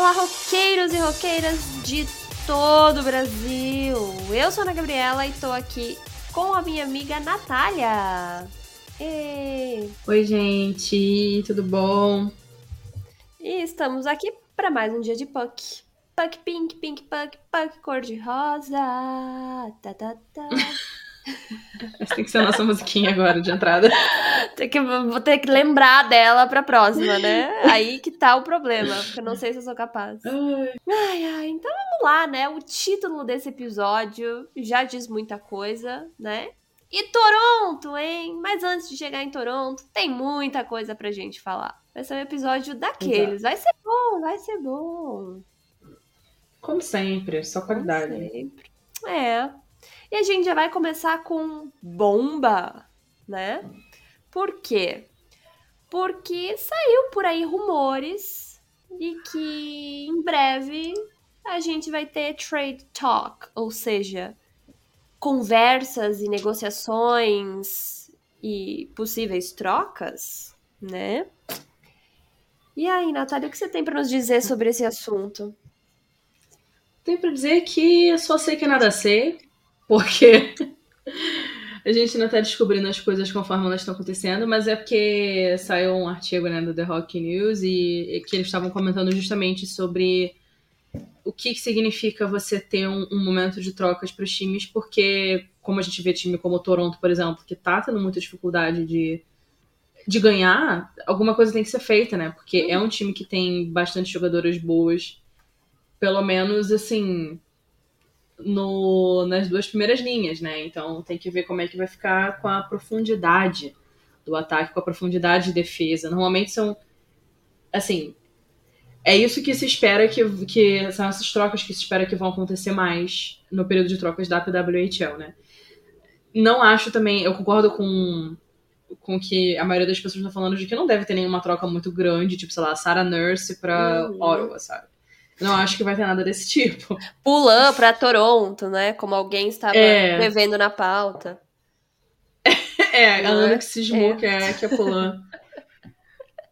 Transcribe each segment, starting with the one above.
Olá, roqueiros e roqueiras de todo o Brasil! Eu sou a Ana Gabriela e tô aqui com a minha amiga Natália. Ei. Oi, gente, tudo bom? E estamos aqui para mais um dia de Puck. Puck pink, pink puck, puck cor de rosa. Tá, tá, tá. Essa tem que ser a nossa musiquinha agora de entrada. Tem que, vou ter que lembrar dela pra próxima, né? Aí que tá o problema, porque eu não sei se eu sou capaz. Ai. Ai, então vamos lá, né? O título desse episódio já diz muita coisa, né? E Toronto, hein? Mas antes de chegar em Toronto, tem muita coisa pra gente falar. Vai ser um episódio daqueles. Vai ser bom, vai ser bom. Como sempre, só qualidade. Como sempre. É. E a gente já vai começar com bomba, né? Por quê? Porque saiu por aí rumores de que em breve a gente vai ter trade talk, ou seja, conversas e negociações e possíveis trocas, né? E aí, Natália, o que você tem para nos dizer sobre esse assunto? Tem para dizer que só sei que nada sei, porque a gente ainda tá descobrindo as coisas conforme elas estão acontecendo, mas é porque saiu um artigo né, do The Rock News e, e que eles estavam comentando justamente sobre o que, que significa você ter um, um momento de trocas para os times, porque como a gente vê time como o Toronto, por exemplo, que tá tendo muita dificuldade de, de ganhar, alguma coisa tem que ser feita, né? Porque é um time que tem bastante jogadoras boas, pelo menos assim, no, nas duas primeiras linhas, né? Então tem que ver como é que vai ficar com a profundidade do ataque, com a profundidade de defesa. Normalmente são assim, é isso que se espera que, que são essas trocas que se espera que vão acontecer mais no período de trocas da PWHL, né? Não acho também, eu concordo com com que a maioria das pessoas está falando de que não deve ter nenhuma troca muito grande, tipo, sei lá, Sarah Nurse para Uhum. Ottawa, sabe? Não acho que vai ter nada desse tipo. Pulan para Toronto, né? Como alguém estava É. devendo na pauta. É, a Ana é? que cismou É. que é que a Polan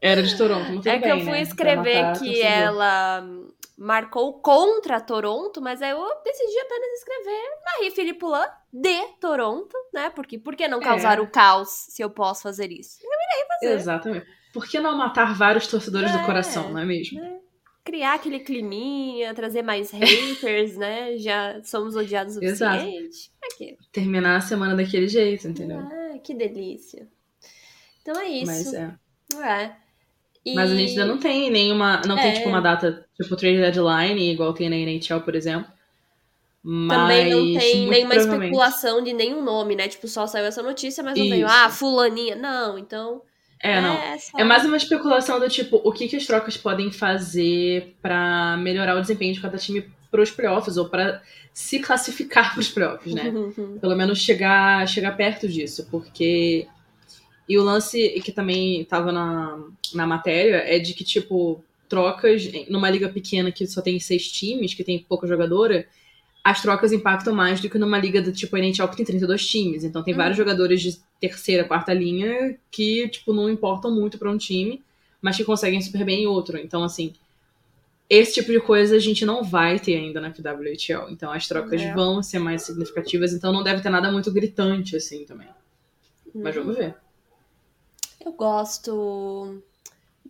era de Toronto. É que bem, eu fui né? Escrever matar, que conseguiu. ela marcou contra Toronto, mas aí eu decidi apenas escrever Marie Philippe de Toronto, né? Porque por que não É. causar o caos se eu posso fazer isso? Eu irei fazer. Exatamente. Por que não matar vários torcedores É. do coração, não é mesmo? Criar aquele climinha, trazer mais haters, né? Já somos odiados o suficiente. Pra quê? Terminar a semana daquele jeito, entendeu? Ah, que delícia. Então é isso. Mas é. É. E- Mas a gente ainda não tem nenhuma. Não tem, É. tipo, uma data, tipo, trade deadline, igual tem na NHL, por exemplo. Mas, Também não tem nenhuma especulação de nenhum nome, né? Tipo, só saiu essa notícia, mas não veio, ah, fulaninha. Não, então. É, não. só- É mais uma especulação do tipo, o que, que as trocas podem fazer pra melhorar o desempenho de cada time pros playoffs, ou pra se classificar pros playoffs, né? Pelo menos chegar, chegar perto disso, porque. E o lance que também tava na, na matéria é de que, tipo, trocas numa liga pequena que só tem seis times, que tem pouca jogadora, as trocas impactam mais do que numa liga do tipo NHL que tem 32 times. Então tem Uhum. vários jogadores de terceira, quarta linha que, tipo, não importam muito pra um time, mas que conseguem super bem em outro. Então, assim, esse tipo de coisa a gente não vai ter ainda na PWHL. Então as trocas É. vão ser mais significativas, então não deve ter nada muito gritante, assim, também. Mas Uhum. vamos ver. Eu gosto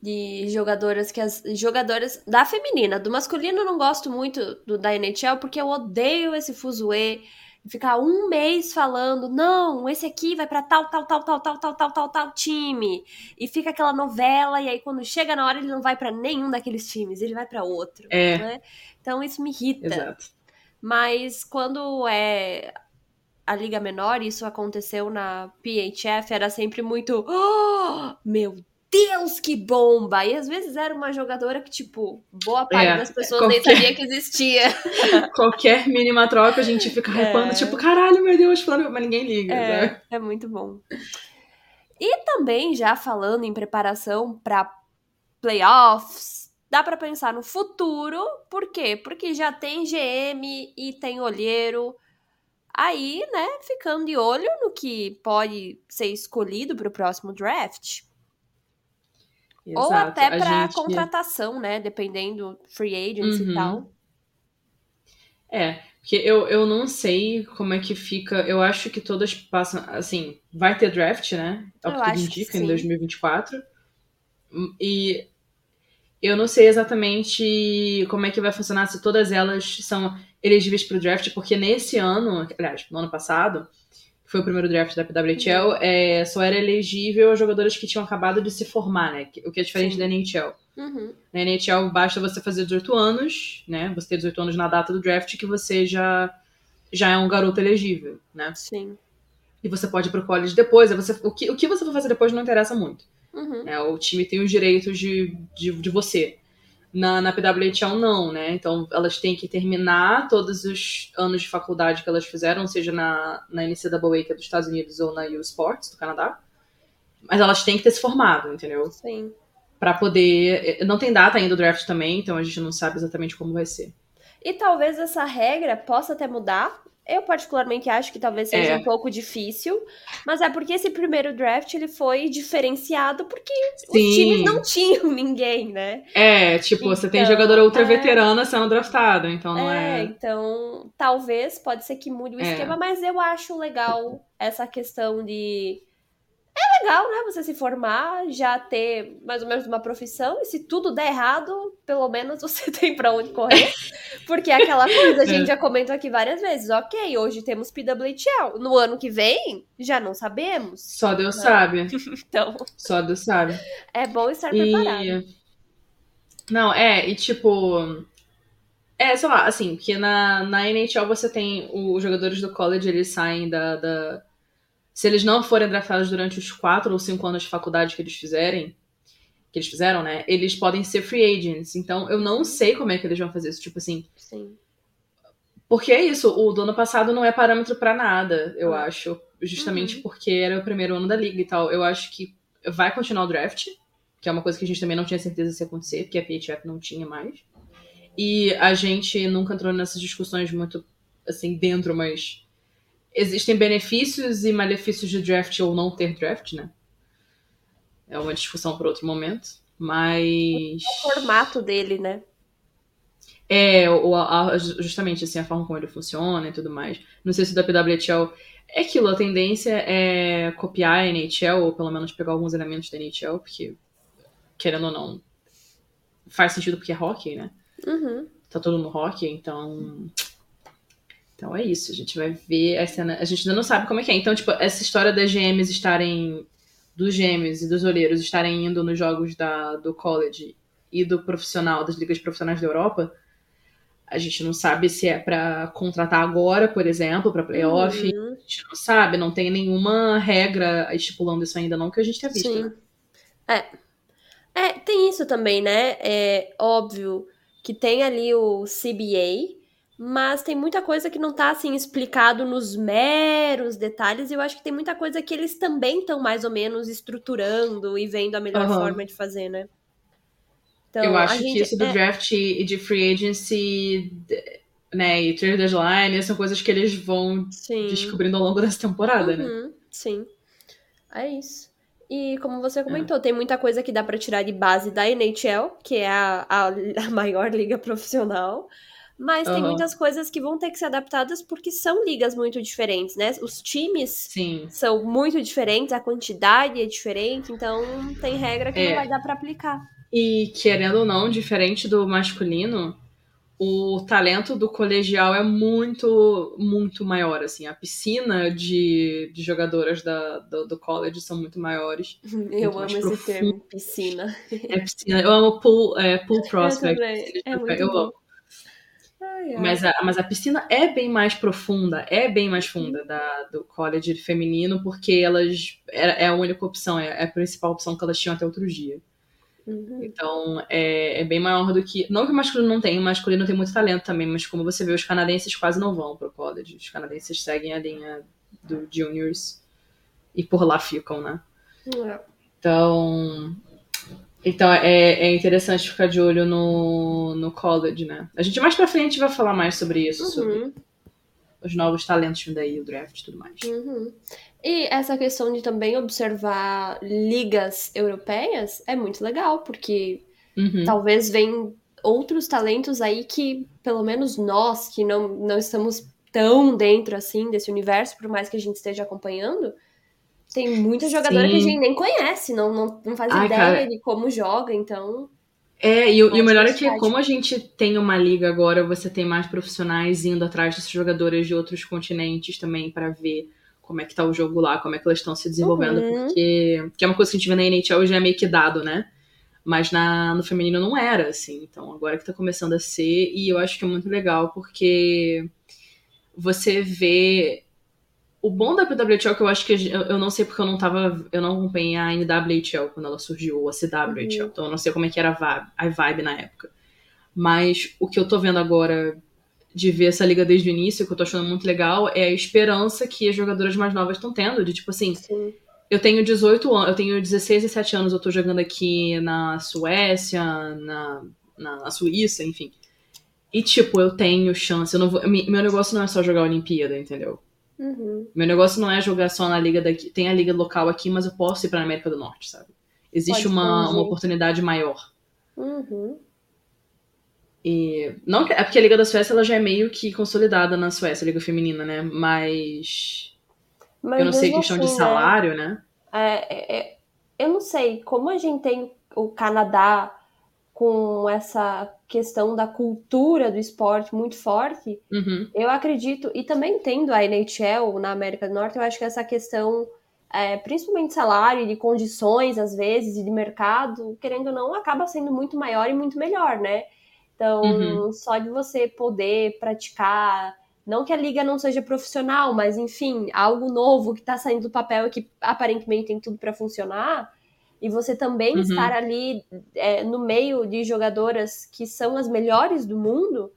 de jogadoras que as jogadoras da feminina, do masculino eu não gosto muito do da NHL porque eu odeio esse fuzuê ficar um mês falando, não, esse aqui vai pra tal, tal, tal, tal, tal, tal, tal, tal, tal time. E fica aquela novela e aí quando chega na hora ele não vai pra nenhum daqueles times, ele vai pra outro, É. né? Então isso me irrita. Exato. Mas quando é a liga menor, isso aconteceu na PHF, era sempre muito, oh, meu Deus, que bomba! E às vezes era uma jogadora que, tipo, boa parte É, das pessoas nem qualquer- sabia que existia. Qualquer mínima troca a gente fica hypando, É. tipo, caralho, meu Deus, falando, mas ninguém liga, né? É, é muito bom. E também, já falando em preparação para playoffs, dá para pensar no futuro. Por quê? Porque já tem GM e tem olheiro. Aí, né, ficando de olho no que pode ser escolhido para o próximo draft. Ou Exato. até A pra gente- contratação, né? Dependendo, free agents Uhum. e tal. É, porque eu, eu não sei como é que fica. Eu acho que todas passam. Assim, vai ter draft, né? É o que tudo indica, em 2024. E eu não sei exatamente como é que vai funcionar se todas elas são elegíveis para o draft, porque nesse ano, aliás, no ano passado, que foi o primeiro draft da PWHL, é, só era elegível a jogadores que tinham acabado de se formar, né? O que é diferente Sim. da NHL. Uhum. Na NHL basta você fazer 18 anos, né? Você ter 18 anos na data do draft que você já já é um garoto elegível, né? Sim. E você pode ir pro college depois. aí Você, o, que, o que você for fazer depois não interessa muito. Uhum. Né? O time tem os direitos de, de, de você. Na, na PWHL não, né? Então elas têm que terminar todos os anos de faculdade que elas fizeram, seja na, na NCAA, que é dos Estados Unidos, ou na U Sports, do Canadá. Mas elas têm que ter se formado, entendeu? Sim. Pra poder. Não tem data ainda do draft também, então a gente não sabe exatamente como vai ser. E talvez essa regra possa até mudar. Eu particularmente acho que talvez seja É. um pouco difícil, mas é porque esse primeiro draft ele foi diferenciado porque os Sim. times não tinham ninguém, né? É, tipo, você tem Então, jogadora ultra é. veterana sendo draftada, então não É, é. então talvez pode ser que mude o É. esquema, mas eu acho legal essa questão de é legal, né? Você se formar, já ter mais ou menos uma profissão, e se tudo der errado, pelo menos você tem pra onde correr. Porque é aquela coisa, a gente É. já comentou aqui várias vezes. Ok, hoje temos PWHL. No ano que vem, já não sabemos. Só Deus sabe. Então, Só Deus sabe. é bom estar preparado. E. Não, é, e tipo. É, sei lá, assim, que na, na NHL você tem os jogadores do college, eles saem da, da. Se eles não forem draftados durante os quatro ou cinco anos de faculdade que eles fizerem, que eles fizeram, né? Eles podem ser free agents. Então eu não sei como é que eles vão fazer isso. Tipo assim, Sim. Porque é isso, o do ano passado não é parâmetro pra nada, eu Uhum. acho. Justamente Uhum. porque era o primeiro ano da liga e tal. Eu acho que vai continuar o draft, que é uma coisa que a gente também não tinha certeza se ia acontecer, porque a PHF não tinha mais. E a gente nunca entrou nessas discussões muito assim dentro, mas existem benefícios e malefícios de draft ou não ter draft, né? É uma discussão para outro momento. Mas. O formato dele, né? É, o- a- justamente assim, a forma como ele funciona e tudo mais. Não sei se o da PWHL é aquilo, a tendência é copiar a NHL, ou pelo menos pegar alguns elementos da NHL, porque, querendo ou não, faz sentido porque é hockey, né? Uhum. Tá todo no hockey, então. Então é isso, a gente vai ver a cena. A gente ainda não sabe como é que é. Então, tipo, essa história das GMs estarem. Dos GMs e dos olheiros estarem indo nos jogos da, do college e do profissional, das ligas profissionais da Europa, a gente não sabe se é pra contratar agora, por exemplo, pra playoff. Uhum. A gente não sabe, não tem nenhuma regra estipulando isso ainda, não, que a gente tenha visto. Sim. né? É. É, tem isso também, né? É óbvio que tem ali o CBA, mas tem muita coisa que não tá assim explicado nos meros detalhes, e eu acho que tem muita coisa que eles também estão mais ou menos estruturando e vendo a melhor Aham. forma de fazer, né? Então, eu acho que gente- isso do é, draft e de free agency, né, e trade deadline, são coisas que eles vão sim. descobrindo ao longo dessa temporada, né? Uhum, Sim. É isso. E como É. você comentou, tem muita coisa que dá pra tirar de base da NHL, que é a, a, a maior liga profissional. Mas tem Aham. muitas coisas que vão ter que ser adaptadas porque são ligas muito diferentes, né? Os times Sim. são muito diferentes, a quantidade é diferente, então tem regra que É. não vai dar pra aplicar. E querendo ou não, diferente do masculino, o talento do colegial é muito, muito maior, assim. A piscina de, de jogadoras da, do, do college são muito maiores. Eu mais amo esse profundo. termo, piscina. É piscina. Eu amo pool, é, pool prospect. também. É muito eu bom. amo. Ai, ai. Mas a, mas a piscina é bem mais profunda, é bem mais funda da, do college feminino, porque elas é, é a única opção, é, é a principal opção que elas tinham até outro dia. Uhum. Então é, é bem maior do que. Não que o masculino não tenha, o masculino tem muito talento também, mas como você vê, os canadenses quase não vão pro college. Os canadenses seguem a linha do juniors e por lá ficam, né? É. Então. Então é, é interessante ficar de olho no, no college, né? A gente mais pra frente vai falar mais sobre isso, sobre Uhum. os novos talentos vindo aí, o draft e tudo mais. Uhum. E essa questão de também observar ligas europeias é muito legal, porque Uhum. talvez venham outros talentos aí que, pelo menos nós, que não, não estamos tão dentro assim desse universo, por mais que a gente esteja acompanhando, tem muita jogadora Sim. que a gente nem conhece, não, não, não faz Ai, ideia cara. de como joga, então. É, e, o- e o melhor é que como a gente tem uma liga agora, você tem mais profissionais indo atrás dessas jogadoras de outros continentes também pra ver como é que tá o jogo lá, como é que elas estão se desenvolvendo, Uhum. porque que é uma coisa que a gente vê na NHL já é meio que dado, né? Mas na, no feminino não era, assim. Então agora que tá começando a ser, e eu acho que é muito legal, porque você vê. O bom da PWHL, que eu acho que. Eu, eu não sei porque eu não tava. Eu não acompanhei a NWHL quando ela surgiu, ou a CWHL. Uhum. Então eu não sei como é que era a vibe, a vibe na época. Mas o que eu tô vendo agora de ver essa liga desde o início, que eu tô achando muito legal, é a esperança que as jogadoras mais novas estão tendo. De tipo assim, Sim. eu tenho 18 anos, eu tenho 16 e 7 anos, eu tô jogando aqui na Suécia, na, na, na Suíça, enfim. E, tipo, eu tenho chance. Eu não vou, meu negócio não é só jogar a Olimpíada, entendeu? Uhum. Meu negócio não é jogar só na liga daqui. Tem a liga local aqui, mas eu posso ir pra América do Norte, sabe? Existe Pode uma, uma oportunidade maior. Uhum. E não é porque a Liga da Suécia ela já é meio que consolidada na Suécia, a Liga Feminina, né? Mas Mas eu não sei questão de assim, né? salário, né? É, é, é, eu não sei, como a gente tem o Canadá com essa questão da cultura do esporte muito forte, Uhum. eu acredito, e também tendo a NHL na América do Norte, eu acho que essa questão, é, principalmente de salário, e de condições, às vezes, e de mercado, querendo ou não, acaba sendo muito maior e muito melhor, né? Então, Uhum. só de você poder praticar, não que a liga não seja profissional, mas enfim, algo novo que está saindo do papel e que aparentemente tem tudo para funcionar, e você também Uhum. estar ali é, no meio de jogadoras que são as melhores do mundo,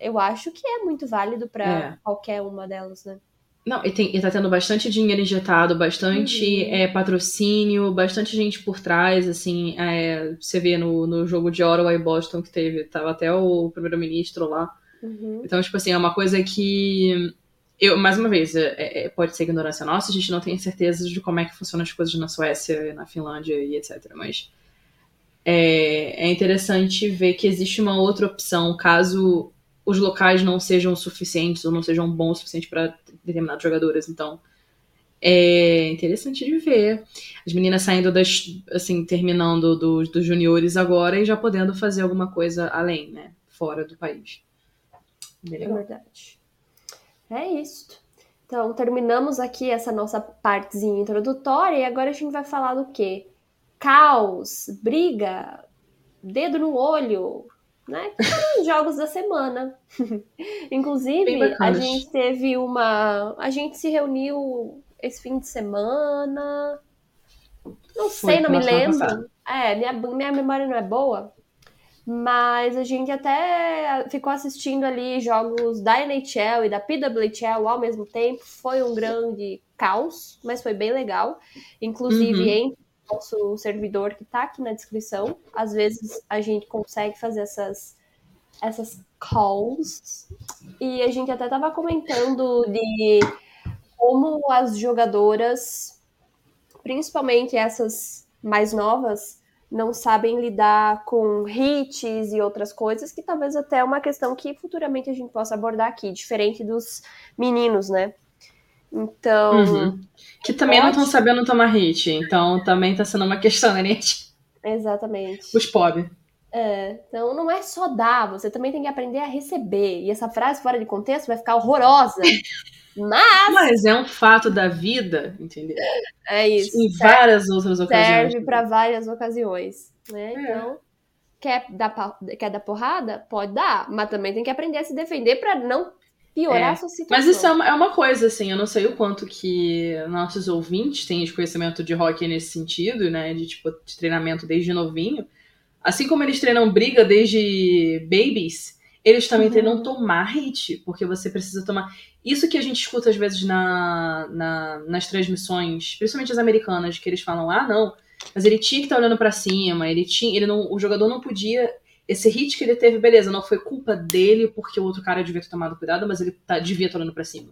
eu acho que é muito válido para É. qualquer uma delas, né? Não, e, tem, e tá tendo bastante dinheiro injetado, bastante Uhum. é, patrocínio, bastante gente por trás, assim, é, você vê no, no jogo de Ottawa e Boston que teve, tava até o primeiro-ministro lá. Uhum. Então, tipo assim, é uma coisa que eu, mais uma vez, é- é- pode ser ignorância nossa, a gente não tem certeza de como é que funcionam as coisas na Suécia, na Finlândia e etc. Mas é, é interessante ver que existe uma outra opção caso os locais não sejam suficientes ou não sejam bons o suficiente para determinados jogadores. Então, é interessante de ver. As meninas saindo das, assim, terminando dos, juniores agora e já podendo fazer alguma coisa além, né? Fora do país. É verdade. É isso. Então, terminamos aqui essa nossa partezinha introdutória e agora a gente vai falar do quê? Caos, briga, dedo no olho, né? Jogos da semana. Inclusive, a gente teve uma. A gente se reuniu esse fim de semana. Não Foi, sei, não me lembro. É, minha, minha memória não é boa. Mas a gente até ficou assistindo ali jogos da NHL e da PWHL ao mesmo tempo. Foi um grande caos, mas foi bem legal. Inclusive, Uhum. entre o nosso servidor que tá aqui na descrição, às vezes a gente consegue fazer essas, essas calls. E a gente até tava comentando de como as jogadoras, principalmente essas mais novas, não sabem lidar com hits e outras coisas, que talvez até é uma questão que futuramente a gente possa abordar aqui, diferente dos meninos, né? Então, Uhum. Que também não estão Pode. sabendo tomar hit, então também tá sendo uma questão, né, gente? exatamente. Os pobres. É, então não é só dar, você também tem que aprender a receber. E essa frase fora de contexto vai ficar horrorosa. Mas Mas é um fato da vida, entendeu? é isso. Em várias outras ocasiões. serve para várias ocasiões, né? É. Então, quer dar, quer dar porrada? Pode dar, mas também tem que aprender a se defender para não piorar É. a sua situação. Mas isso é uma, é uma coisa, assim, eu não sei o quanto que nossos ouvintes têm de conhecimento de hockey nesse sentido, né? De tipo, de treinamento desde novinho. Assim como eles treinam briga desde babies, eles também Uhum. treinam tomar hit, porque você precisa tomar. Isso que a gente escuta às vezes na, na- nas transmissões, principalmente as americanas, que eles falam, ah, não, mas ele tinha que estar olhando pra cima, ele tinha. Ele não, o jogador não podia esse hit que ele teve, beleza, não foi culpa dele porque o outro cara devia ter tomado cuidado, mas ele tá, devia estar olhando pra cima.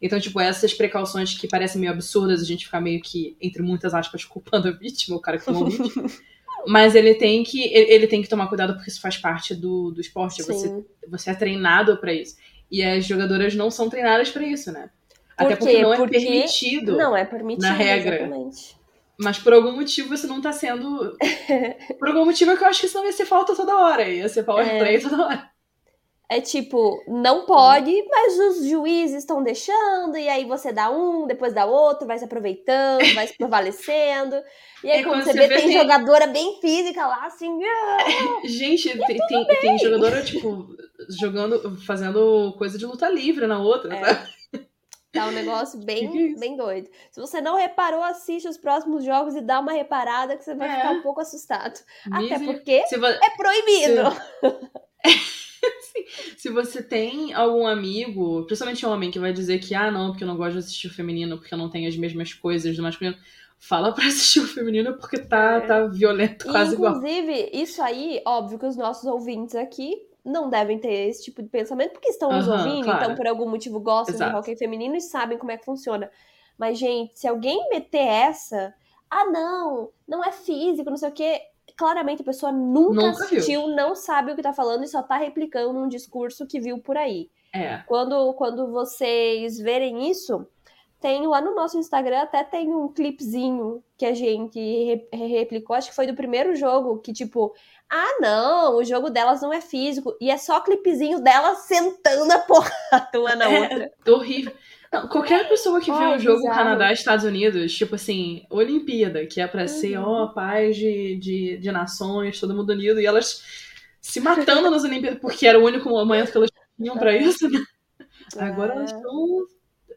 Então, tipo, essas precauções que parecem meio absurdas, a gente ficar meio que, entre muitas aspas, culpando a vítima, o cara que tomou o hit. Mas ele tem que ele, tem que tomar cuidado porque isso faz parte do, do esporte. Você, você é treinado para isso. E as jogadoras não são treinadas para isso, né? Por Até porque não é porque permitido. Não é permitido na regra. Exatamente. Mas por algum motivo você não tá sendo. por algum motivo é que eu acho que isso não ia ser falta toda hora. Ia ser power é. toda hora. É tipo, não pode, mas os juízes estão deixando, e aí você dá um, depois dá outro, vai se aproveitando, vai se prevalecendo. E aí, quando, você, vê, tem jogadora bem física lá, assim. Ah, Gente, tem, tem, tem, jogadora, tipo, jogando, fazendo coisa de luta livre na outra, é. sabe? Tá um negócio bem, é bem doido. Se você não reparou, assiste os próximos jogos e dá uma reparada que você vai é. ficar um pouco assustado. Até porque é proibido. Se... Se você tem algum amigo, principalmente homem, que vai dizer que, ah, não, porque eu não gosto de assistir o feminino, porque eu não tenho as mesmas coisas do masculino, fala pra assistir o feminino porque tá, é. tá violento quase Inclusive, igual. Inclusive, isso aí, óbvio que os nossos ouvintes aqui não devem ter esse tipo de pensamento, porque estão nos ouvindo, claro. então por algum motivo gostam Exato. de hockey feminino e sabem como é que funciona. Mas, gente, se alguém meter essa, ah, não, não é físico, não sei o quê, claramente a pessoa nunca, nunca assistiu, viu. não sabe o que tá falando e só tá replicando um discurso que viu por aí. É. Quando, quando vocês verem isso, tem lá no nosso Instagram até tem um clipezinho que a gente re replicou, acho que foi do primeiro jogo, que tipo, ah, não, o jogo delas não é físico. E é só clipezinho delas sentando a porrada uma na é, outra. É horrível. Não, qualquer pessoa que vê o jogo bizarro. Canadá e Estados Unidos, tipo assim, Olimpíada, que é pra uhum. ser, ó, paz de, de, de nações, todo mundo unido, e elas se matando nas Olimpíadas, porque era o único momento que elas tinham pra isso, né? Agora elas estão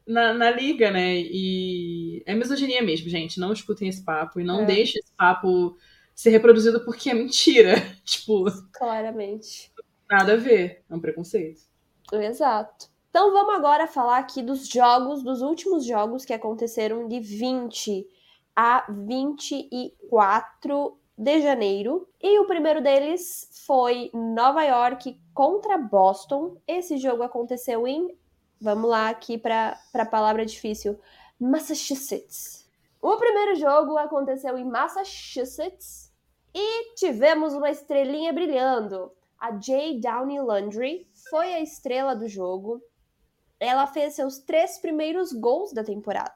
na, na liga, né? E é misoginia mesmo, gente. Não escutem esse papo e não é. deixem esse papo ser reproduzido porque é mentira. tipo. Claramente. Nada a ver. É um preconceito. Exato. Então vamos agora falar aqui dos jogos, dos últimos jogos que aconteceram de 20 a 24 de janeiro. E o primeiro deles foi Nova York contra Boston. Esse jogo aconteceu em, vamos lá aqui para a palavra difícil, Massachusetts. O primeiro jogo aconteceu em Massachusetts e tivemos uma estrelinha brilhando. A Jay Downey Landry foi a estrela do jogo. Ela fez seus três primeiros gols da temporada.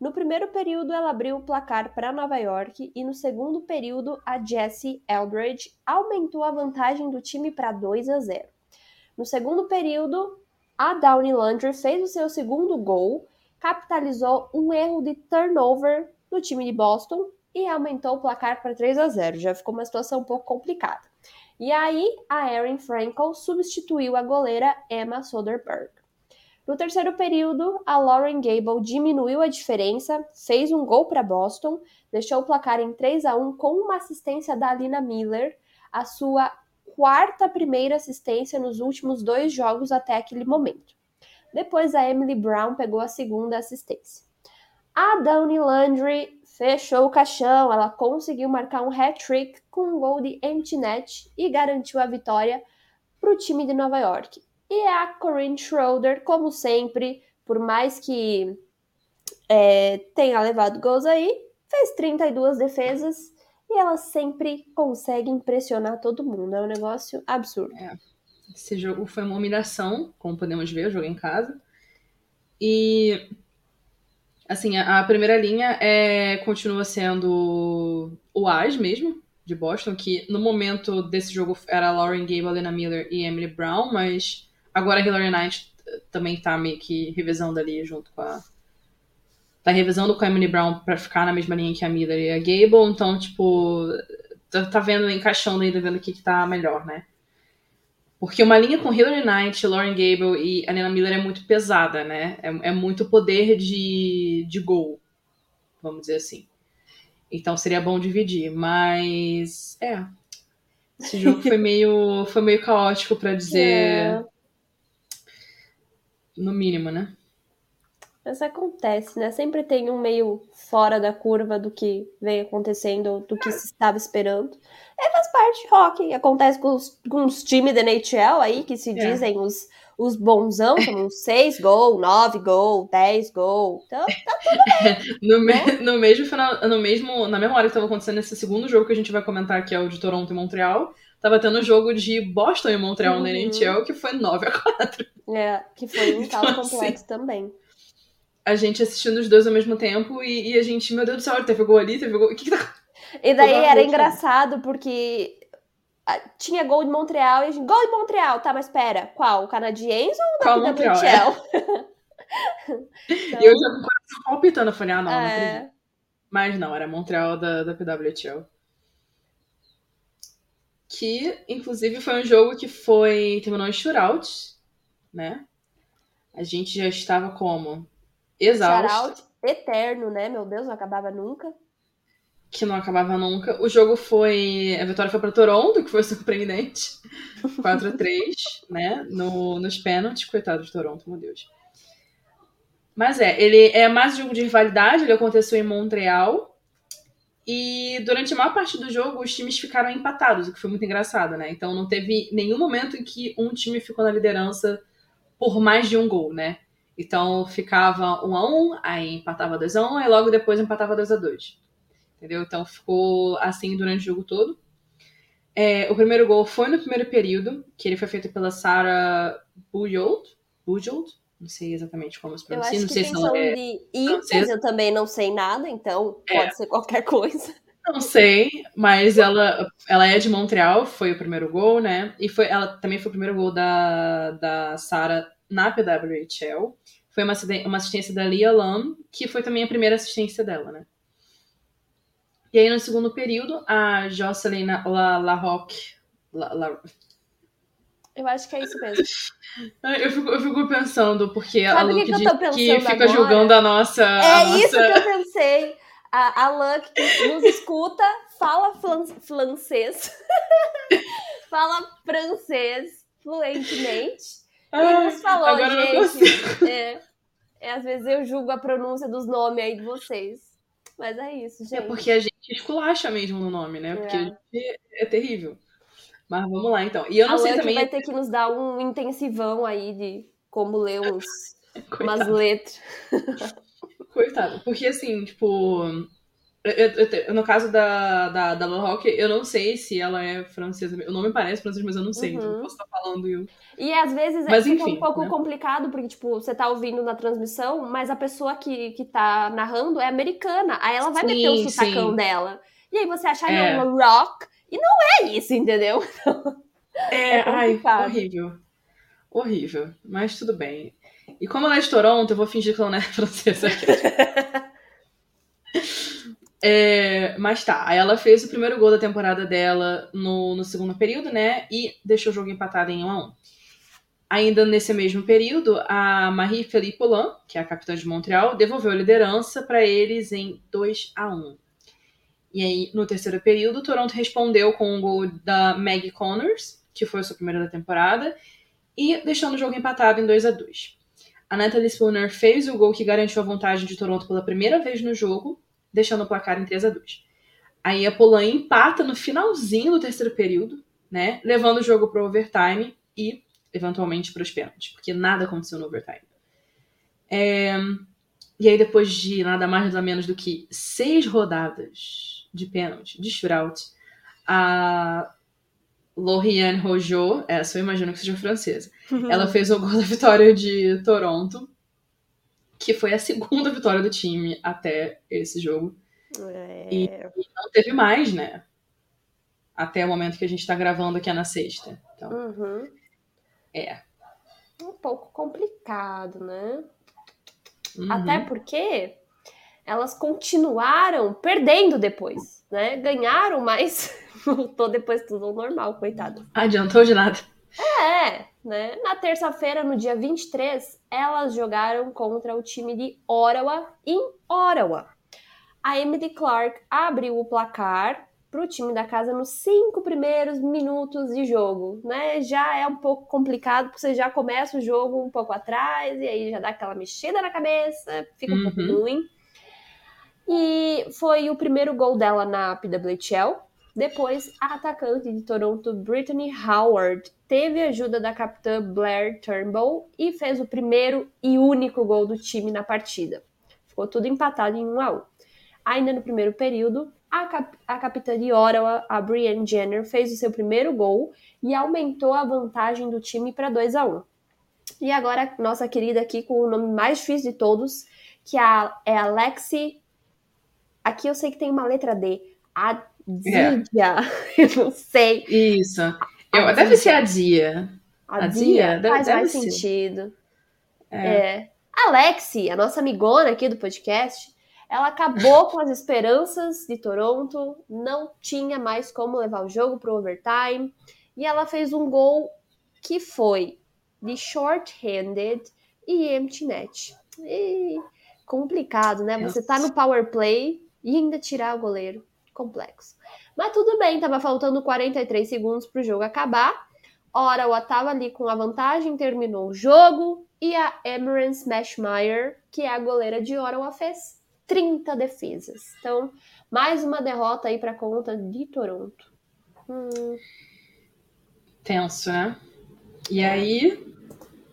No primeiro período, ela abriu o placar para Nova York e no segundo período, a Jessie Eldridge aumentou a vantagem do time para 2 a 0. No segundo período, a Downey Landry fez o seu segundo gol, capitalizou um erro de turnover do time de Boston e aumentou o placar para 3 a 0. Já ficou uma situação um pouco complicada. E aí, a Erin Frankel substituiu a goleira Emma Soderberg. No terceiro período, a Lauren Gable diminuiu a diferença, fez um gol para Boston, deixou o placar em 3 a 1 com uma assistência da Alina Miller, a sua quarta primeira assistência nos últimos dois jogos até aquele momento. Depois, a Emily Brown pegou a segunda assistência. A Downey Landry fechou o caixão, ela conseguiu marcar um hat-trick com um gol de empty net e garantiu a vitória para o time de Nova York. E a Corinne Schroeder, como sempre, por mais que é, tenha levado gols aí, fez 32 defesas e ela sempre consegue impressionar todo mundo. É um negócio absurdo. É. Esse jogo foi uma humilhação, como podemos ver, eu joguei em casa. E Assim, a, a primeira linha é, continua sendo o As mesmo, de Boston, que no momento desse jogo era Lauren Gable, Lena Miller e Emily Brown, mas agora a Hillary Knight também tá meio que revezando ali junto com a. Tá revezando com a Emily Brown pra ficar na mesma linha que a Miller e a Gable, então, tipo, tá, tá vendo, encaixando ainda, vendo o que, que tá melhor, né? Porque uma linha com Hilary Knight, Lauren Gable e Alena Miller é muito pesada, né? É, é muito poder de, de gol, vamos dizer assim. Então seria bom dividir, mas é. Esse jogo foi meio foi meio caótico para dizer é. No mínimo, né? Mas acontece, né? Sempre tem um meio fora da curva do que vem acontecendo, do que se estava esperando. É, faz parte, rock. Acontece com os, com os times da NHL aí, que se é. dizem os, os bonzão, como 6 gol, 9 gol, 10 gol. Então, tá tudo bem. no, me, né? no mesmo final, no mesmo, na mesma hora que estava acontecendo esse segundo jogo que a gente vai comentar, que é o de Toronto e Montreal, tava tendo um jogo de Boston e Montreal uhum. na NHL, que foi 9 a 4 É, que foi um então, caos completo assim, também a gente assistindo os dois ao mesmo tempo e, e a gente, meu Deus do céu, teve gol ali, teve gol. O que, que tá. E daí era engraçado porque tinha gol de Montreal e a gente, gol de Montreal, tá, mas pera, qual? O canadiense ou da Montreal? É. então... E eu já com o coração palpitando, eu falei, ah, não, é... não acredito. Mas não, era Montreal da, da PWHL. Que, inclusive, foi um jogo que foi. terminou em shootout, né? A gente já estava como? exausto. eterno, né? Meu Deus, não acabava nunca. Que não acabava nunca. O jogo foi. A vitória foi para Toronto, que foi surpreendente. 4 a 3 né? No, nos pênaltis. Coitado de Toronto, meu Deus. Mas é, ele é mais um jogo de rivalidade, ele aconteceu em Montreal. E durante a maior parte do jogo, os times ficaram empatados, o que foi muito engraçado, né? Então não teve nenhum momento em que um time ficou na liderança por mais de um gol, né? Então ficava 1 a 1 aí empatava 2 a 1 e logo depois empatava 2 a 2 Entendeu? Então ficou assim durante o jogo todo. É, o primeiro gol foi no primeiro período, que ele foi feito pela Sarah Bujold. Bujold? Não sei exatamente como se pronuncia. não sei se ela é de eu também não sei nada, então é. pode ser qualquer coisa. Não sei, mas ela, ela é de Montreal, foi o primeiro gol, né? E foi, ela também foi o primeiro gol da, da Sarah na PWHL. Foi uma, uma assistência da Lia Lam, que foi também a primeira assistência dela, né? E aí, no segundo período, a Jocelyn Larocque. La, La, eu acho que é isso mesmo. Eu fico, eu fico pensando, porque Sabe a Luke que, que, que fica agora? julgando a nossa. É a isso nossa... que eu pensei. A, a Luck que nos escuta, fala francês. fala francês fluentemente. Ah, nos falou, Agora gente. É, é, às vezes eu julgo a pronúncia dos nomes aí de vocês. Mas é isso, é gente. É porque a gente esculacha mesmo no nome, né? Porque é, é terrível. Mas vamos lá, então. E eu não a sei Lucky também. vai ter que nos dar um intensivão aí de como ler uns, umas letras. Coitado. Porque assim, tipo, eu, eu, eu, no caso da, da, da Rock, eu não sei se ela é francesa. O nome parece francês, mas eu não sei, uhum. então eu posso estar falando. Eu... E às vezes mas, fica enfim, um pouco né? complicado, porque, tipo, você tá ouvindo na transmissão, mas a pessoa que, que tá narrando é americana. Aí ela vai sim, meter o sotacão sim. dela. E aí você acha, é. não, rock. E não é isso, entendeu? é, é ai, horrível. Horrível. Mas tudo bem. E como ela é de Toronto, eu vou fingir que ela não é francesa. É, mas tá, aí ela fez o primeiro gol da temporada dela no, no segundo período, né? E deixou o jogo empatado em 1 a 1 Ainda nesse mesmo período, a Marie-Philippe Poulin, que é a capitã de Montreal, devolveu a liderança para eles em 2 a 1 E aí, no terceiro período, Toronto respondeu com um gol da Maggie Connors, que foi o seu primeiro da temporada, e deixando o jogo empatado em 2 a 2 A Natalie Spooner fez o gol que garantiu a vantagem de Toronto pela primeira vez no jogo, deixando o placar em 3 a 2 Aí a Polônia empata no finalzinho do terceiro período, né? Levando o jogo para o overtime e, eventualmente, para os pênaltis, porque nada aconteceu no overtime. É... E aí, depois de nada mais nada menos do que seis rodadas de pênalti, de shootout, a Loriane Rojo, essa eu imagino que seja francesa, uhum. ela fez o gol da vitória de Toronto que foi a segunda vitória do time até esse jogo. É... E, e, não teve mais, né? Até o momento que a gente tá gravando, que é na sexta. Então, uhum. É. Um pouco complicado, né? Uhum. Até porque elas continuaram perdendo depois, né? Ganharam, mas voltou depois tudo ao normal, coitado. Adiantou de nada. É, né? Na terça-feira, no dia 23, elas jogaram contra o time de Ottawa em Ottawa. A Emily Clark abriu o placar para o time da casa nos cinco primeiros minutos de jogo, né? Já é um pouco complicado, porque você já começa o jogo um pouco atrás, e aí já dá aquela mexida na cabeça, fica um uhum. pouco ruim. E foi o primeiro gol dela na PWHL. Depois, a atacante de Toronto, Brittany Howard, teve ajuda da capitã Blair Turnbull e fez o primeiro e único gol do time na partida. Ficou tudo empatado em 1 a 1. Ainda no primeiro período, a, cap a capitã de Ottawa, a Brienne Jenner, fez o seu primeiro gol e aumentou a vantagem do time para 2 a 1. E agora, nossa querida aqui com o nome mais difícil de todos, que é a, Alexi. Aqui eu sei que tem uma letra D. Adia. É. Eu não sei. Isso. Eu, deve ser a Dia. A, Dia? Deve, faz deve mais ser. sentido. É. é. Alexi, a nossa amigona aqui do podcast, ela acabou com as esperanças de Toronto, não tinha mais como levar o jogo para o overtime, e ela fez um gol que foi de short-handed e empty net. E complicado, né? Você tá no power play e ainda tirar o goleiro. Complexo. Mas tudo bem, tava faltando 43 segundos pro jogo acabar. Ottawa tava ali com a vantagem, terminou o jogo e a Emerence Mashmeyer, que é a goleira de Ottawa, fez 30 defesas. Então, mais uma derrota aí para conta de Toronto. Hum. Tenso, né? E aí,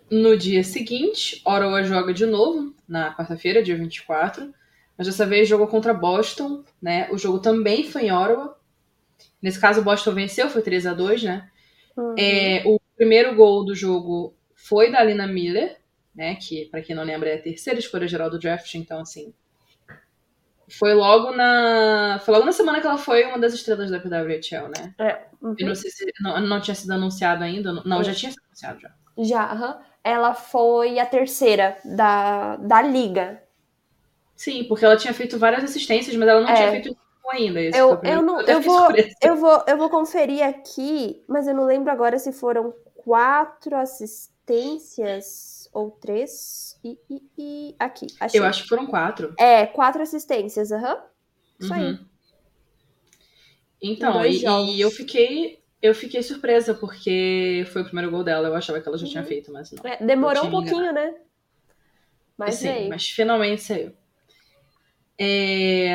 no dia seguinte, Ottawa joga de novo, na quarta-feira, dia 24. Mas dessa vez jogou contra Boston, né? O jogo também foi em Ottawa. Nesse caso, Boston venceu, foi 3 a 2 né? Uhum. É, o primeiro gol do jogo foi da Lina Miller, né? Que, para quem não lembra, é a terceira escolha geral do draft, então, assim. Foi logo na. Foi logo na semana que ela foi uma das estrelas da PWHL, né? É. Uhum. Eu não sei se. Não, não tinha sido anunciado ainda. Não, é. já tinha sido anunciado já. Já, uhum. Ela foi a terceira da, da liga. Sim, porque ela tinha feito várias assistências, mas ela não é. tinha feito ainda. Esse eu, eu, não, eu, vou, eu, vou, eu vou conferir aqui, mas eu não lembro agora se foram quatro assistências ou três. E, e, e aqui. Achei. Eu acho que foram quatro. É, quatro assistências, aham. Uhum. Isso uhum. aí. Então, e, e, eu fiquei. Eu fiquei surpresa, porque foi o primeiro gol dela. Eu achava que ela já tinha uhum. feito, mas não. É, demorou um pouquinho, né? Mas Sim, veio. mas finalmente saiu. É...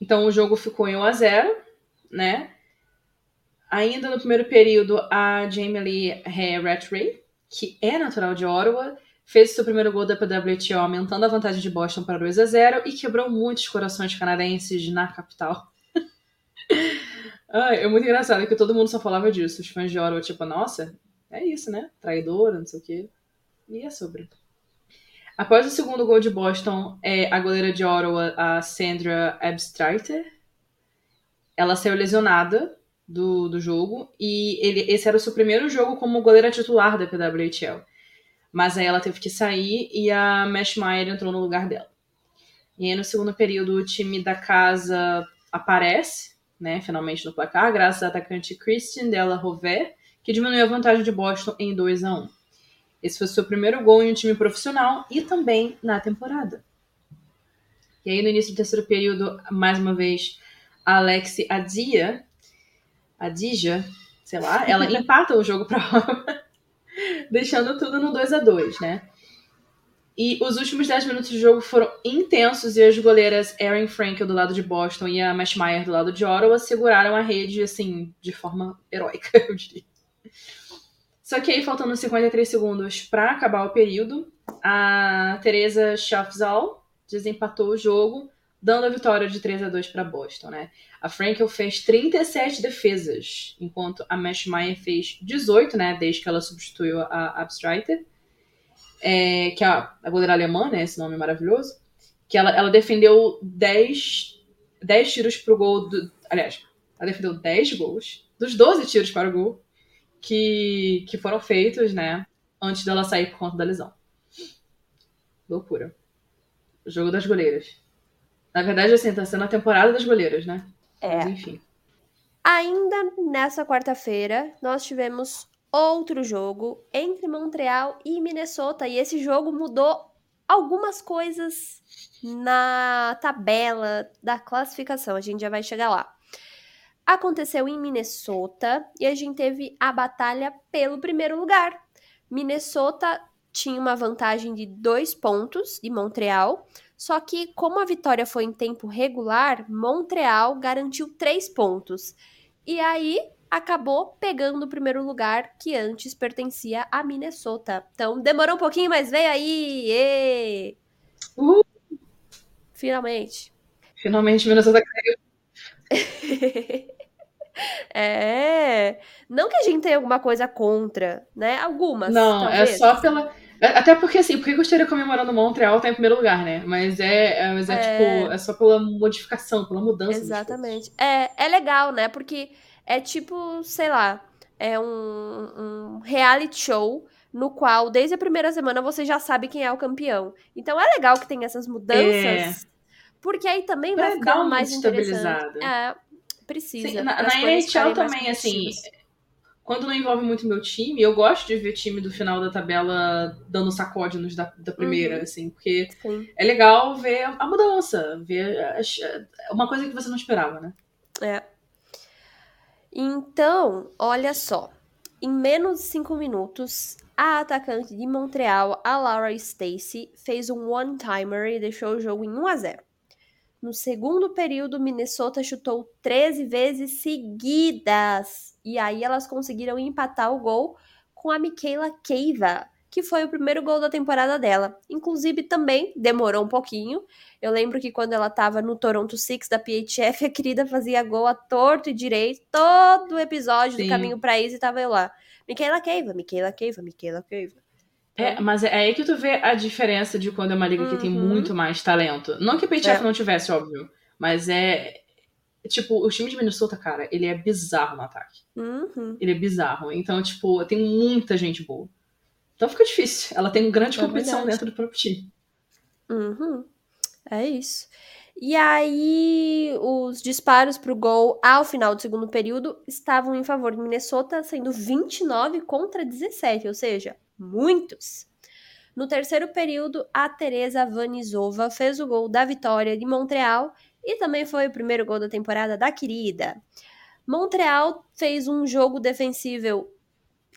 Então o jogo ficou em 1 a 0 né? Ainda no primeiro período, a Jamie Lee Rattray, que é natural de Ottawa, fez seu primeiro gol da PWTO, aumentando a vantagem de Boston para 2 a 0 e quebrou muitos corações canadenses na capital. É muito engraçado que todo mundo só falava disso. Os fãs de Ottawa, tipo, nossa, é isso, né? Traidora, não sei o quê. E é sobre. Após o segundo gol de Boston, é, a goleira de Ottawa, a Sandra Abstreiter, ela saiu lesionada do, do jogo e ele, esse era o seu primeiro jogo como goleira titular da PWHL. Mas aí ela teve que sair e a Mesh Meyer entrou no lugar dela. E aí no segundo período o time da casa aparece, né, finalmente no placar, graças à atacante Christian Della Rover, que diminuiu a vantagem de Boston em 2 a 1. Esse foi o seu primeiro gol em um time profissional e também na temporada. E aí, no início do terceiro período, mais uma vez, a Alexi Adia, Adija, sei lá, ela empata o jogo para deixando tudo no 2 a 2 né? E os últimos 10 minutos do jogo foram intensos e as goleiras Erin Frankel do lado de Boston e a Mesh Meyer do lado de Ottawa seguraram a rede, assim, de forma heróica, eu diria. Só que aí, faltando 53 segundos para acabar o período, a Teresa Schaffzal desempatou o jogo, dando a vitória de 3 a 2 para Boston, né? A Frankel fez 37 defesas, enquanto a Mesh Meyer fez 18, né, desde que ela substituiu a Abstreiter, é, que é a, a goleira alemã, né, esse nome maravilhoso, que ela, ela defendeu 10, 10 tiros pro gol, do, aliás, ela defendeu 10 gols, dos 12 tiros para o gol, que, que foram feitos, né, antes dela sair por conta da lesão. Loucura. O jogo das goleiras. Na verdade, assim, tá sendo a temporada das goleiras, né? É. Mas, enfim. Ainda nessa quarta-feira, nós tivemos outro jogo entre Montreal e Minnesota. E esse jogo mudou algumas coisas na tabela da classificação. A gente já vai chegar lá. Aconteceu em Minnesota e a gente teve a batalha pelo primeiro lugar. Minnesota tinha uma vantagem de dois pontos de Montreal, só que como a vitória foi em tempo regular, Montreal garantiu três pontos. E aí acabou pegando o primeiro lugar que antes pertencia a Minnesota. Então demorou um pouquinho, mas veio aí! Uhul. Finalmente. Finalmente Minnesota caiu. é. Não que a gente tenha alguma coisa contra, né? Algumas. Não, talvez. é só pela. é- Até porque, assim, por que eu estaria comemorando Montreal tá em primeiro lugar, né? Mas é, é, mas é, É. tipo, é só pela modificação, pela mudança. Exatamente. É, é legal, né? Porque é tipo, sei lá, é um, um reality show no qual, desde a primeira semana, você já sabe quem é o campeão. Então é legal que tem essas mudanças, porque aí também vai É, ficando uma mais estabilizada. É, precisa. Sim, na, na NHL também, assim, quando não envolve muito meu time, eu gosto de ver time do final da tabela dando sacode nos da, da primeira, Uhum. assim, porque Sim. é legal ver a mudança, ver as- uma coisa que você não esperava, né? É. Então, olha só. Em menos de 5 minutos, a atacante de Montreal, a Laura Stacy, fez um one-timer e deixou o jogo em 1 a 0. No segundo período, Minnesota chutou 13 vezes seguidas. E aí elas conseguiram empatar o gol com a Michaela Keiva, que foi o primeiro gol da temporada dela. Inclusive, também demorou um pouquinho. Eu lembro que quando ela tava no Toronto Six da PHF, a querida fazia gol a torto e direito. Todo o episódio Sim. do Caminho pra Easy tava eu lá. Michaela Keiva, Michaela Keiva, Michaela Keiva. É, mas é aí que tu vê a diferença de quando é uma liga que tem Uhum. muito mais talento. Não que a PHF É. não tivesse, óbvio, mas é. Tipo, o time de Minnesota, cara, ele é bizarro no ataque. Uhum. Ele é bizarro. Então, tipo, tem muita gente boa. Então fica difícil. Ela tem grande É competição verdade. dentro do próprio time. Uhum. É isso. E aí, os disparos pro gol ao final do segundo período estavam em favor de Minnesota, sendo 29 contra 17, ou seja, muitos. No terceiro período, a Teresa Vanizova fez o gol da vitória de Montreal e também foi o primeiro gol da temporada da querida. Montreal fez um jogo defensivo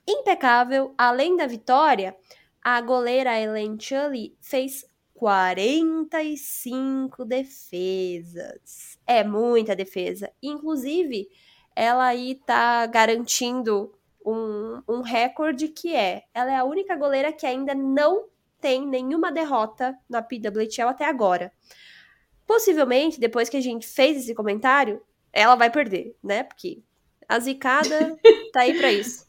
impecável. Além da vitória, a goleira Ellen Chully fez 45 defesas. É muita defesa. Inclusive, ela aí tá garantindo um, um recorde que é: ela é a única goleira que ainda não tem nenhuma derrota na PWHL até agora. Possivelmente, depois que a gente fez esse comentário, ela vai perder, né? Porque a zicada tá aí pra isso.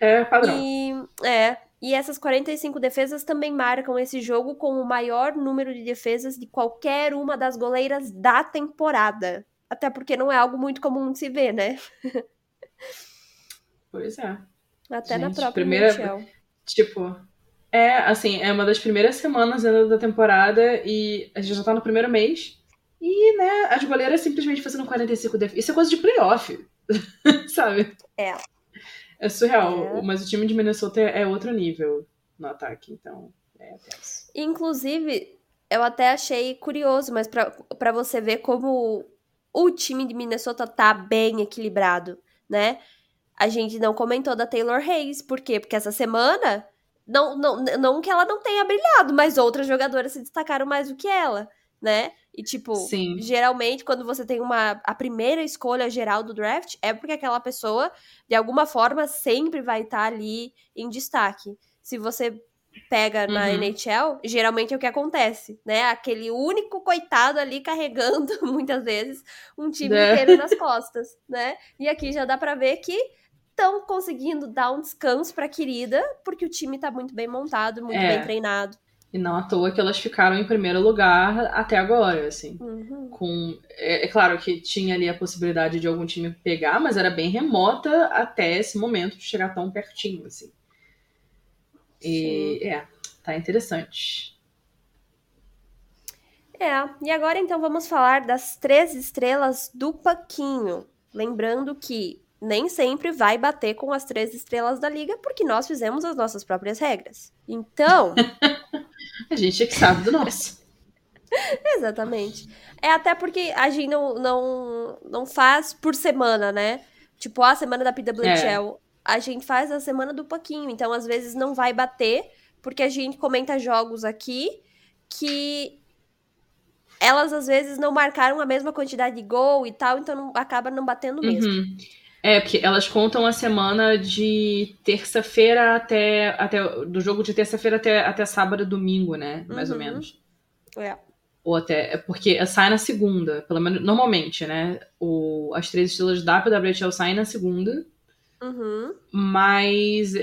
É padrão. E, é, e essas 45 defesas também marcam esse jogo com o maior número de defesas de qualquer uma das goleiras da temporada. Até porque não é algo muito comum de se ver, né? Pois é. Até na Gente, própria primeira-. Tipo, é assim, é uma das primeiras semanas ainda da temporada e a gente já tá no primeiro mês. E, né, as goleiras simplesmente fazendo 45 defesas. Isso é coisa de playoff. Sabe? É. É surreal. É. Mas o time de Minnesota é é outro nível no ataque, então é tenso. Inclusive, eu até achei curioso, mas pra você ver como o time de Minnesota tá bem equilibrado, né? A gente não comentou da Taylor Hayes, por quê? Porque essa semana, não, não, não que ela não tenha brilhado, mas outras jogadoras se destacaram mais do que ela, né? E tipo, Sim. geralmente quando você tem uma a primeira escolha geral do draft, é porque aquela pessoa, de alguma forma, sempre vai estar ali em destaque. Se você pega na Uhum. NHL, geralmente é o que acontece, né? Aquele único coitado ali carregando, muitas vezes, um time É. inteiro nas costas, né? E aqui já dá pra ver que estão conseguindo dar um descanso pra querida, porque o time tá muito bem montado, muito É. bem treinado. E não à toa que elas ficaram em primeiro lugar até agora, assim. Uhum. Com, é, é claro que tinha ali a possibilidade de algum time pegar, mas era bem remota até esse momento de chegar tão pertinho, assim. E é, tá interessante. É, e agora então vamos falar das três estrelas do Paquinho. Lembrando que nem sempre vai bater com as três estrelas da liga, porque nós fizemos as nossas próprias regras. Então, A gente é que sabe do nosso. Exatamente. É até porque a gente não, não, não faz por semana, né? Tipo, a semana da PWHL, é. a gente faz a semana do Paquinho. Então, às vezes, não vai bater, porque a gente comenta jogos aqui que elas, às vezes, não marcaram a mesma quantidade de gol e tal, então não, acaba não batendo mesmo. Uhum. É, porque elas contam a semana de terça-feira até, até. Do jogo de terça-feira até, até sábado e domingo, né? Mais uhum. ou menos. É. Ou até. É porque sai na segunda, pelo menos normalmente, né? O, as três estrelas da PWHL saem na segunda. Uhum. Mas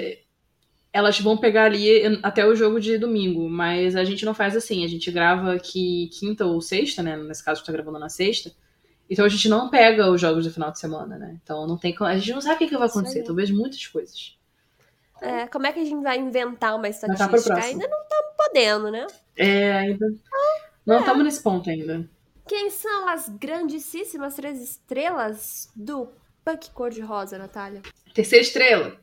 elas vão pegar ali até o jogo de domingo, mas a gente não faz assim. A gente grava aqui quinta ou sexta, né? Nesse caso, tá gravando na sexta. Então a gente não pega os jogos do final de semana, né? Então não tem A gente não sabe o que, que vai acontecer. Talvez muitas coisas. É, como é que a gente vai inventar uma estatística? Ainda não estamos podendo, né? É, ainda. Não estamos é. nesse ponto ainda. Quem são as grandíssimas três estrelas do Puck Cor-de-Rosa, Natália? Terceira estrela.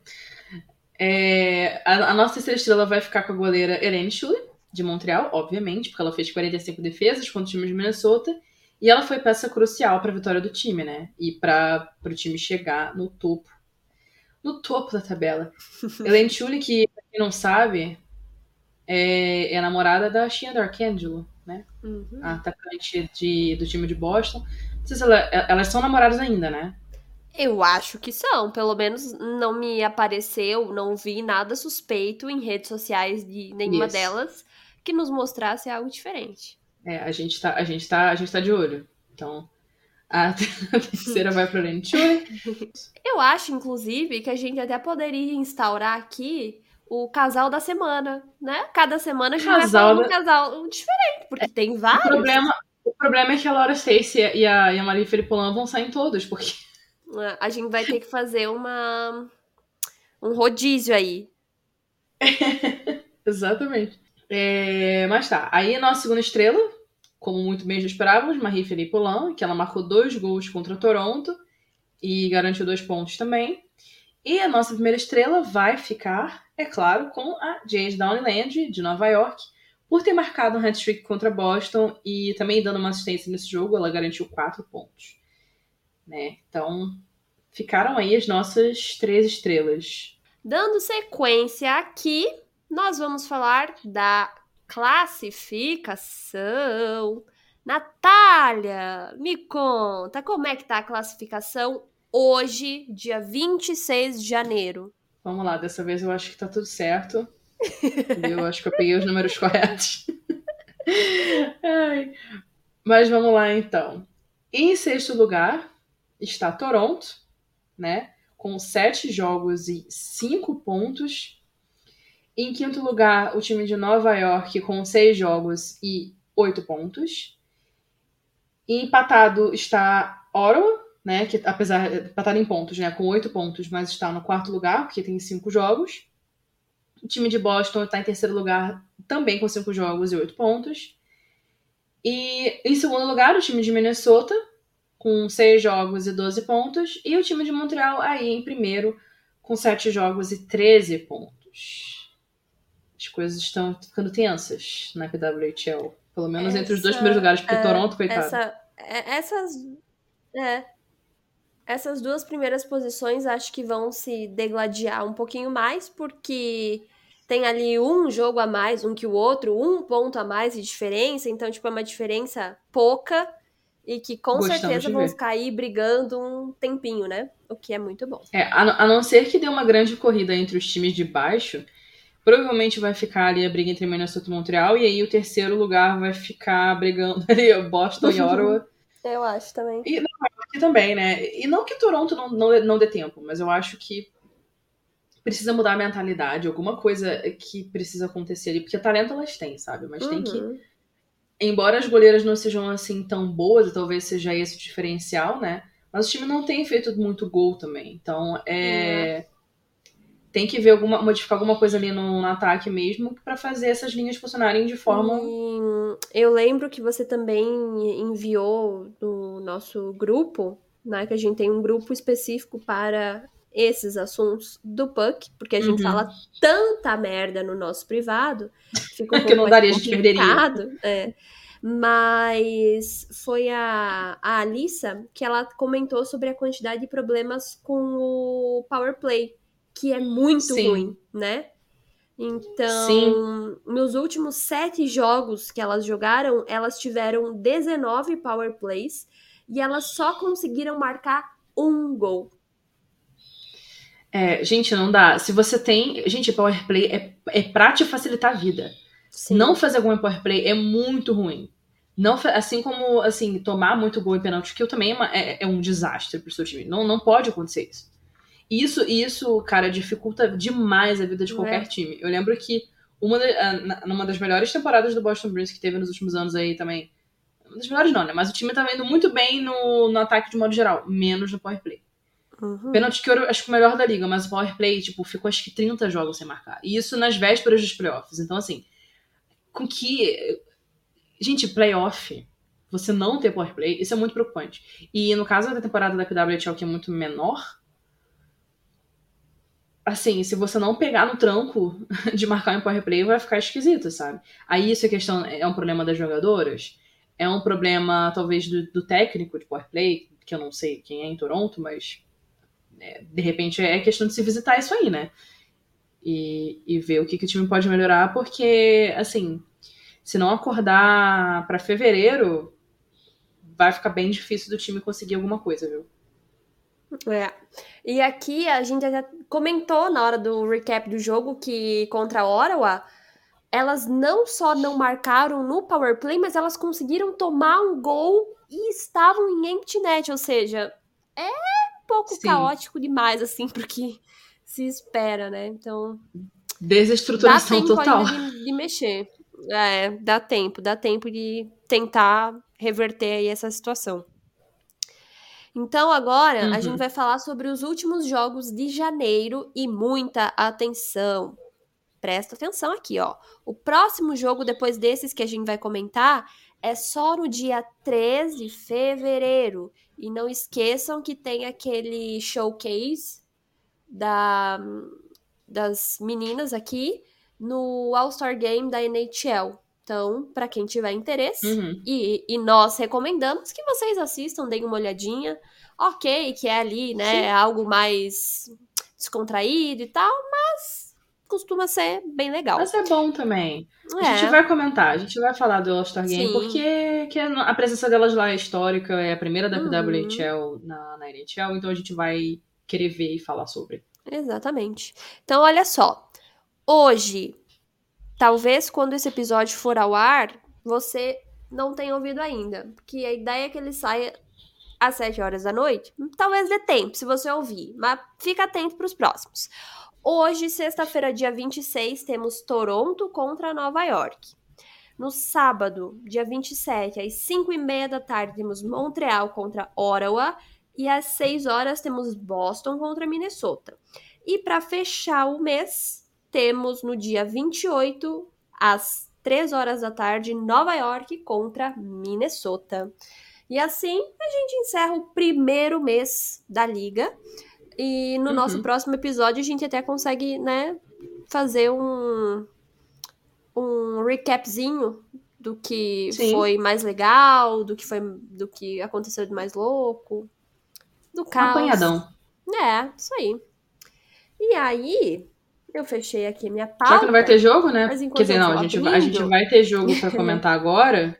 É, a, a, nossa terceira estrela vai ficar com a goleira Helene Schuller, de Montreal, obviamente, porque ela fez 45 defesas contra o time de Minnesota. E ela foi peça crucial para a vitória do time, né? E para o time chegar no topo. No topo da tabela. Elaine Chuli, que, pra quem não sabe, é, é namorada da Shia Darkangelo, né? Uhum. A atacante de, do time de Boston. Não sei se ela, elas são namoradas ainda, né? Eu acho que são. Pelo menos não me apareceu, não vi nada suspeito em redes sociais de nenhuma Isso. delas que nos mostrasse algo diferente. É, a gente tá, a gente tá, a gente tá de olho. Então, a terceira vai pra Lenture. Eu acho, inclusive, que a gente até poderia instaurar aqui o casal da semana, né? Cada semana a gente casal vai falar um casal diferente, porque é, tem vários. O problema, o problema é que a Laura Stacy e a, e a Maria Felipolan vão sair em todos, porque... É, a gente vai ter que fazer uma... um rodízio aí. Exatamente. É, mas tá, aí a nossa segunda estrela como muito bem já esperávamos, Marie-Philippe Poulain, que ela marcou dois gols contra Toronto e garantiu dois pontos também. E a nossa primeira estrela vai ficar, é claro, com a Jade Downeyland, de Nova York, por ter marcado um hat-trick contra Boston e também dando uma assistência nesse jogo, ela garantiu quatro pontos. Né? Então, ficaram aí as nossas três estrelas. Dando sequência aqui, nós vamos falar da classificação. Natália, me conta como é que tá a classificação hoje, dia 26 de janeiro. Vamos lá, dessa vez eu acho que tá tudo certo. eu acho que eu peguei os números corretos. Ai. Mas vamos lá então. Em sexto lugar está Toronto, né? Com sete jogos e cinco pontos. Em quinto lugar, o time de Nova York com seis jogos e oito pontos. E empatado está Ottawa, né? Que apesar de empatado em pontos, né? Com oito pontos, mas está no quarto lugar, porque tem cinco jogos. O time de Boston está em terceiro lugar, também com cinco jogos e oito pontos. E em segundo lugar, o time de Minnesota, com seis jogos e 12 pontos. E o time de Montreal aí em primeiro, com sete jogos e 13 pontos as coisas estão ficando tensas na PWHL. Pelo menos essa, entre os dois primeiros lugares, porque é, Toronto, coitado. Essa, é, essas. É. Essas duas primeiras posições acho que vão se degladiar um pouquinho mais, porque tem ali um jogo a mais, um que o outro, um ponto a mais de diferença, então, tipo, é uma diferença pouca e que com Gostamos certeza vão ficar aí brigando um tempinho, né? O que é muito bom. É, a, a não ser que dê uma grande corrida entre os times de baixo, Provavelmente vai ficar ali a briga entre Minnesota e Montreal, e aí o terceiro lugar vai ficar brigando ali Boston e Ottawa. Eu acho também. E não, aqui também, né? E não que Toronto não, não, não dê tempo, mas eu acho que precisa mudar a mentalidade, alguma coisa que precisa acontecer ali, porque talento elas têm, sabe? Mas uhum. tem que. Uhum. Embora as goleiras não sejam assim tão boas, e talvez seja esse o diferencial, né? Mas o time não tem feito muito gol também. Então é. Uhum tem que ver alguma modificar alguma coisa ali no, no ataque mesmo para fazer essas linhas funcionarem de forma. E eu lembro que você também enviou no nosso grupo, né? Que a gente tem um grupo específico para esses assuntos do Puck, porque a gente uhum. fala tanta merda no nosso privado, fica um pouco não daria, complicado. É. Mas foi a, a Alissa que ela comentou sobre a quantidade de problemas com o Power Play, que é muito Sim. ruim, né? Então, Sim. nos últimos sete jogos que elas jogaram, elas tiveram 19 Power Plays e elas só conseguiram marcar um gol. É, gente, não dá. Se você tem. Gente, Power Play é, é pra te facilitar a vida. Sim. Não fazer em Power Play é muito ruim. Não, assim como assim, tomar muito gol em penalti kill também é, uma- é- é um desastre pro seu time. Não, não pode acontecer isso. Isso, isso, cara, dificulta demais a vida de qualquer É. time. Eu lembro que uma ah, numa das melhores temporadas do Boston Bruins que teve nos últimos anos aí também. Uma das melhores não, né? Mas o time tava indo muito bem no, no ataque de modo geral, menos no Power Play. Uhum. Penalti que eu acho que o melhor da liga, mas o Power Play, tipo, ficou acho que 30 jogos sem marcar. E isso nas vésperas dos playoffs. Então, assim, com que. Gente, playoff, você não ter Power Play, isso é muito preocupante. E no caso da temporada da PWHL, que é muito menor, assim, se você não pegar no tranco de marcar em Power Play, vai ficar esquisito, sabe? Aí isso é questão, é um problema das jogadoras, é um problema, talvez, do, do técnico de Power Play, que eu não sei quem é em Toronto, mas é, de repente é questão de se visitar isso aí, né? E, e ver o que, que o time pode melhorar, porque, assim, se não acordar pra fevereiro, vai ficar bem difícil do time conseguir alguma coisa, viu? É. E aqui a gente já comentou na hora do recap do jogo que contra a Ottawa, elas não só não marcaram no power play, mas elas conseguiram tomar um gol e estavam em empty net, ou seja, é um pouco Sim. caótico demais assim porque se espera, né? Então, Desestruturação total. de, de mexer. É, dá tempo, dá tempo de tentar reverter aí essa situação. Então agora a Uhum. gente vai falar sobre os últimos jogos de janeiro e muita atenção. Presta atenção aqui, ó. O próximo jogo depois desses que a gente vai comentar é só no dia 13 de fevereiro. E não esqueçam que tem aquele showcase da, das meninas aqui no All-Star Game da NHL. Então, para quem tiver interesse, Uhum. e, e nós recomendamos que vocês assistam, deem uma olhadinha. Ok, que é ali, né? Sim. Algo mais descontraído e tal, mas costuma ser bem legal. Mas é bom também. A É, gente vai comentar, a gente vai falar do All-Star Game, Sim. porque que a presença delas lá é histórica, é a primeira da Uhum. PWHL na, na NHL, então a gente vai querer ver e falar sobre. exatamente. Então, olha só. Hoje, talvez quando esse episódio for ao ar, você não tenha ouvido ainda. Porque a ideia é que ele saia às 7 horas da noite. Talvez dê tempo, se você ouvir. Mas fica atento para os próximos. Hoje, sexta-feira, dia 26, temos Toronto contra Nova York. No sábado, dia 27, às 5 e meia da tarde, temos Montreal contra Ottawa. E às 6 horas, temos Boston contra Minnesota. E para fechar o mês, temos no dia 28, às 3 horas da tarde, Nova York contra Minnesota. E assim a gente encerra o primeiro mês da liga. E no Uhum. nosso próximo episódio a gente até consegue, né, fazer um, um recapzinho do que Sim. foi mais legal, do que foi do que aconteceu de mais louco, do Um caos. apanhadão. É, isso aí. E aí, eu fechei aqui minha pauta. Já que não vai ter jogo, né? Mas enquanto Quer dizer, não, a gente, vai- a gente vai ter jogo pra comentar agora.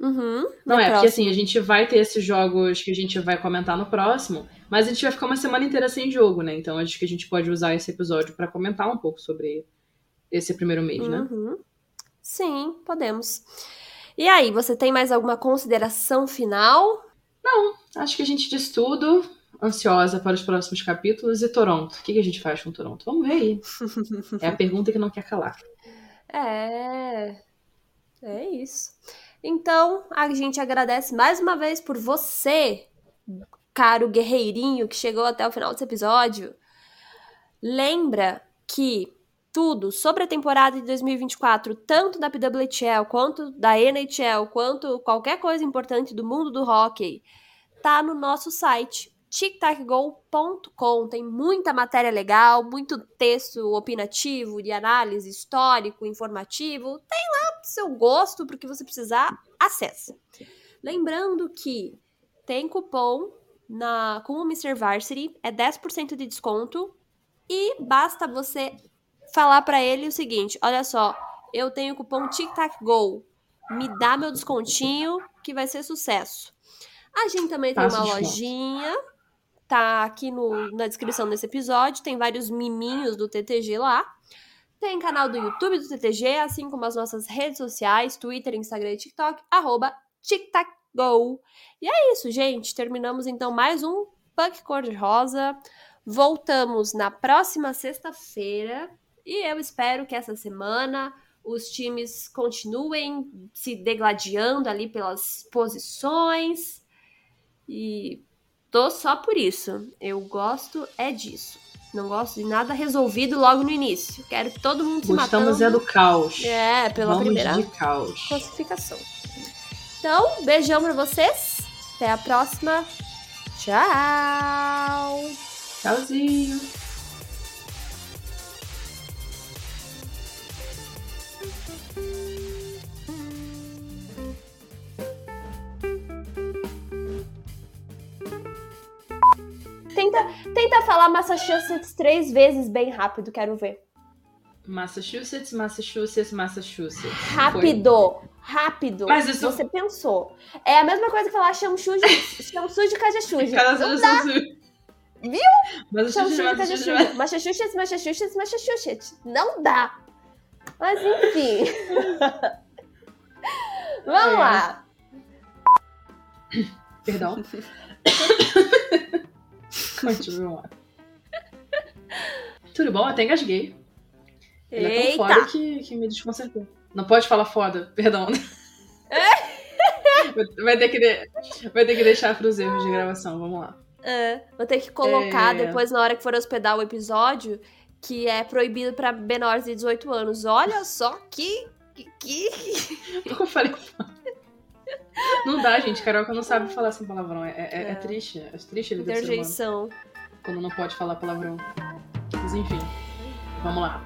Uhum, Não, é, porque assim, a gente vai ter esses jogos que a gente vai comentar no próximo, mas a gente vai ficar uma semana inteira sem jogo, né? Então acho que a gente pode usar esse episódio pra comentar um pouco sobre esse primeiro mês, né? Uhum. Sim, podemos. E aí, você tem mais alguma consideração final? Acho que a gente disse tudo. Ansiosa para os próximos capítulos. E Toronto? O que a gente faz com Toronto? Vamos ver aí. É a pergunta que não quer calar. É. É isso. Então, a gente agradece mais uma vez por você, caro guerreirinho que chegou até o final desse episódio. Lembra que tudo sobre a temporada de 2024, tanto da PWHL quanto da NHL, quanto qualquer coisa importante do mundo do hockey, tá no nosso site tictacgo.com. Tem muita matéria legal, muito texto opinativo, de análise, histórico, informativo. Tem lá seu gosto, porque você precisar, acessa. Lembrando que tem cupom na, com o Mr. Varsity, é 10% de desconto e basta você falar para ele o seguinte: olha só, eu tenho cupom TicTacGo, me dá meu descontinho que vai ser sucesso. A gente também tem uma lojinha, tá aqui no, na descrição desse episódio, tem vários miminhos do TTG lá. Tem canal do YouTube do TTG, assim como as nossas redes sociais, Twitter, Instagram e TikTok, arroba TicTacGo. E é isso, gente. Terminamos então mais um Punk Cor-de-Rosa. Voltamos na próxima sexta-feira. E eu espero que essa semana os times continuem se degladiando ali pelas posições. E tô só por isso. Eu gosto é disso. Não gosto de nada resolvido logo no início. Quero que todo mundo se Gostamos é do caos. É, pela Vamos primeira de caos. classificação. Então, beijão pra vocês. Até a próxima. Tchau! Tchauzinho. Tenta, falar Massachusetts três vezes bem rápido, quero ver. Massachusetts, Massachusetts, Massachusetts. Rápido, rápido. Mas isso- Você pensou. É a mesma coisa que falar de cajachuja. Cara, Não Viu? dá. Viu? Massachusetts, Massachusetts, Massachusetts. Não dá. Mas enfim. Vamos É. lá. Perdão. Continua. Tudo bom? Até engasguei. Ele é tão foda Eita. que, que me desconcertou. Não pode falar foda, perdão. vai, ter que de- vai ter que deixar pros erros de gravação, vamos lá. É, vou ter que colocar É. depois, na hora que for hospedar o episódio, que é proibido pra menores de 18 anos. Olha só que. que, que eu falei foda? Não dá, gente. Carioca não sabe falar sem palavrão. É, é- é É. triste. É triste a vida do ser humano Interjeição. quando não pode falar palavrão. Mas enfim, vamos lá.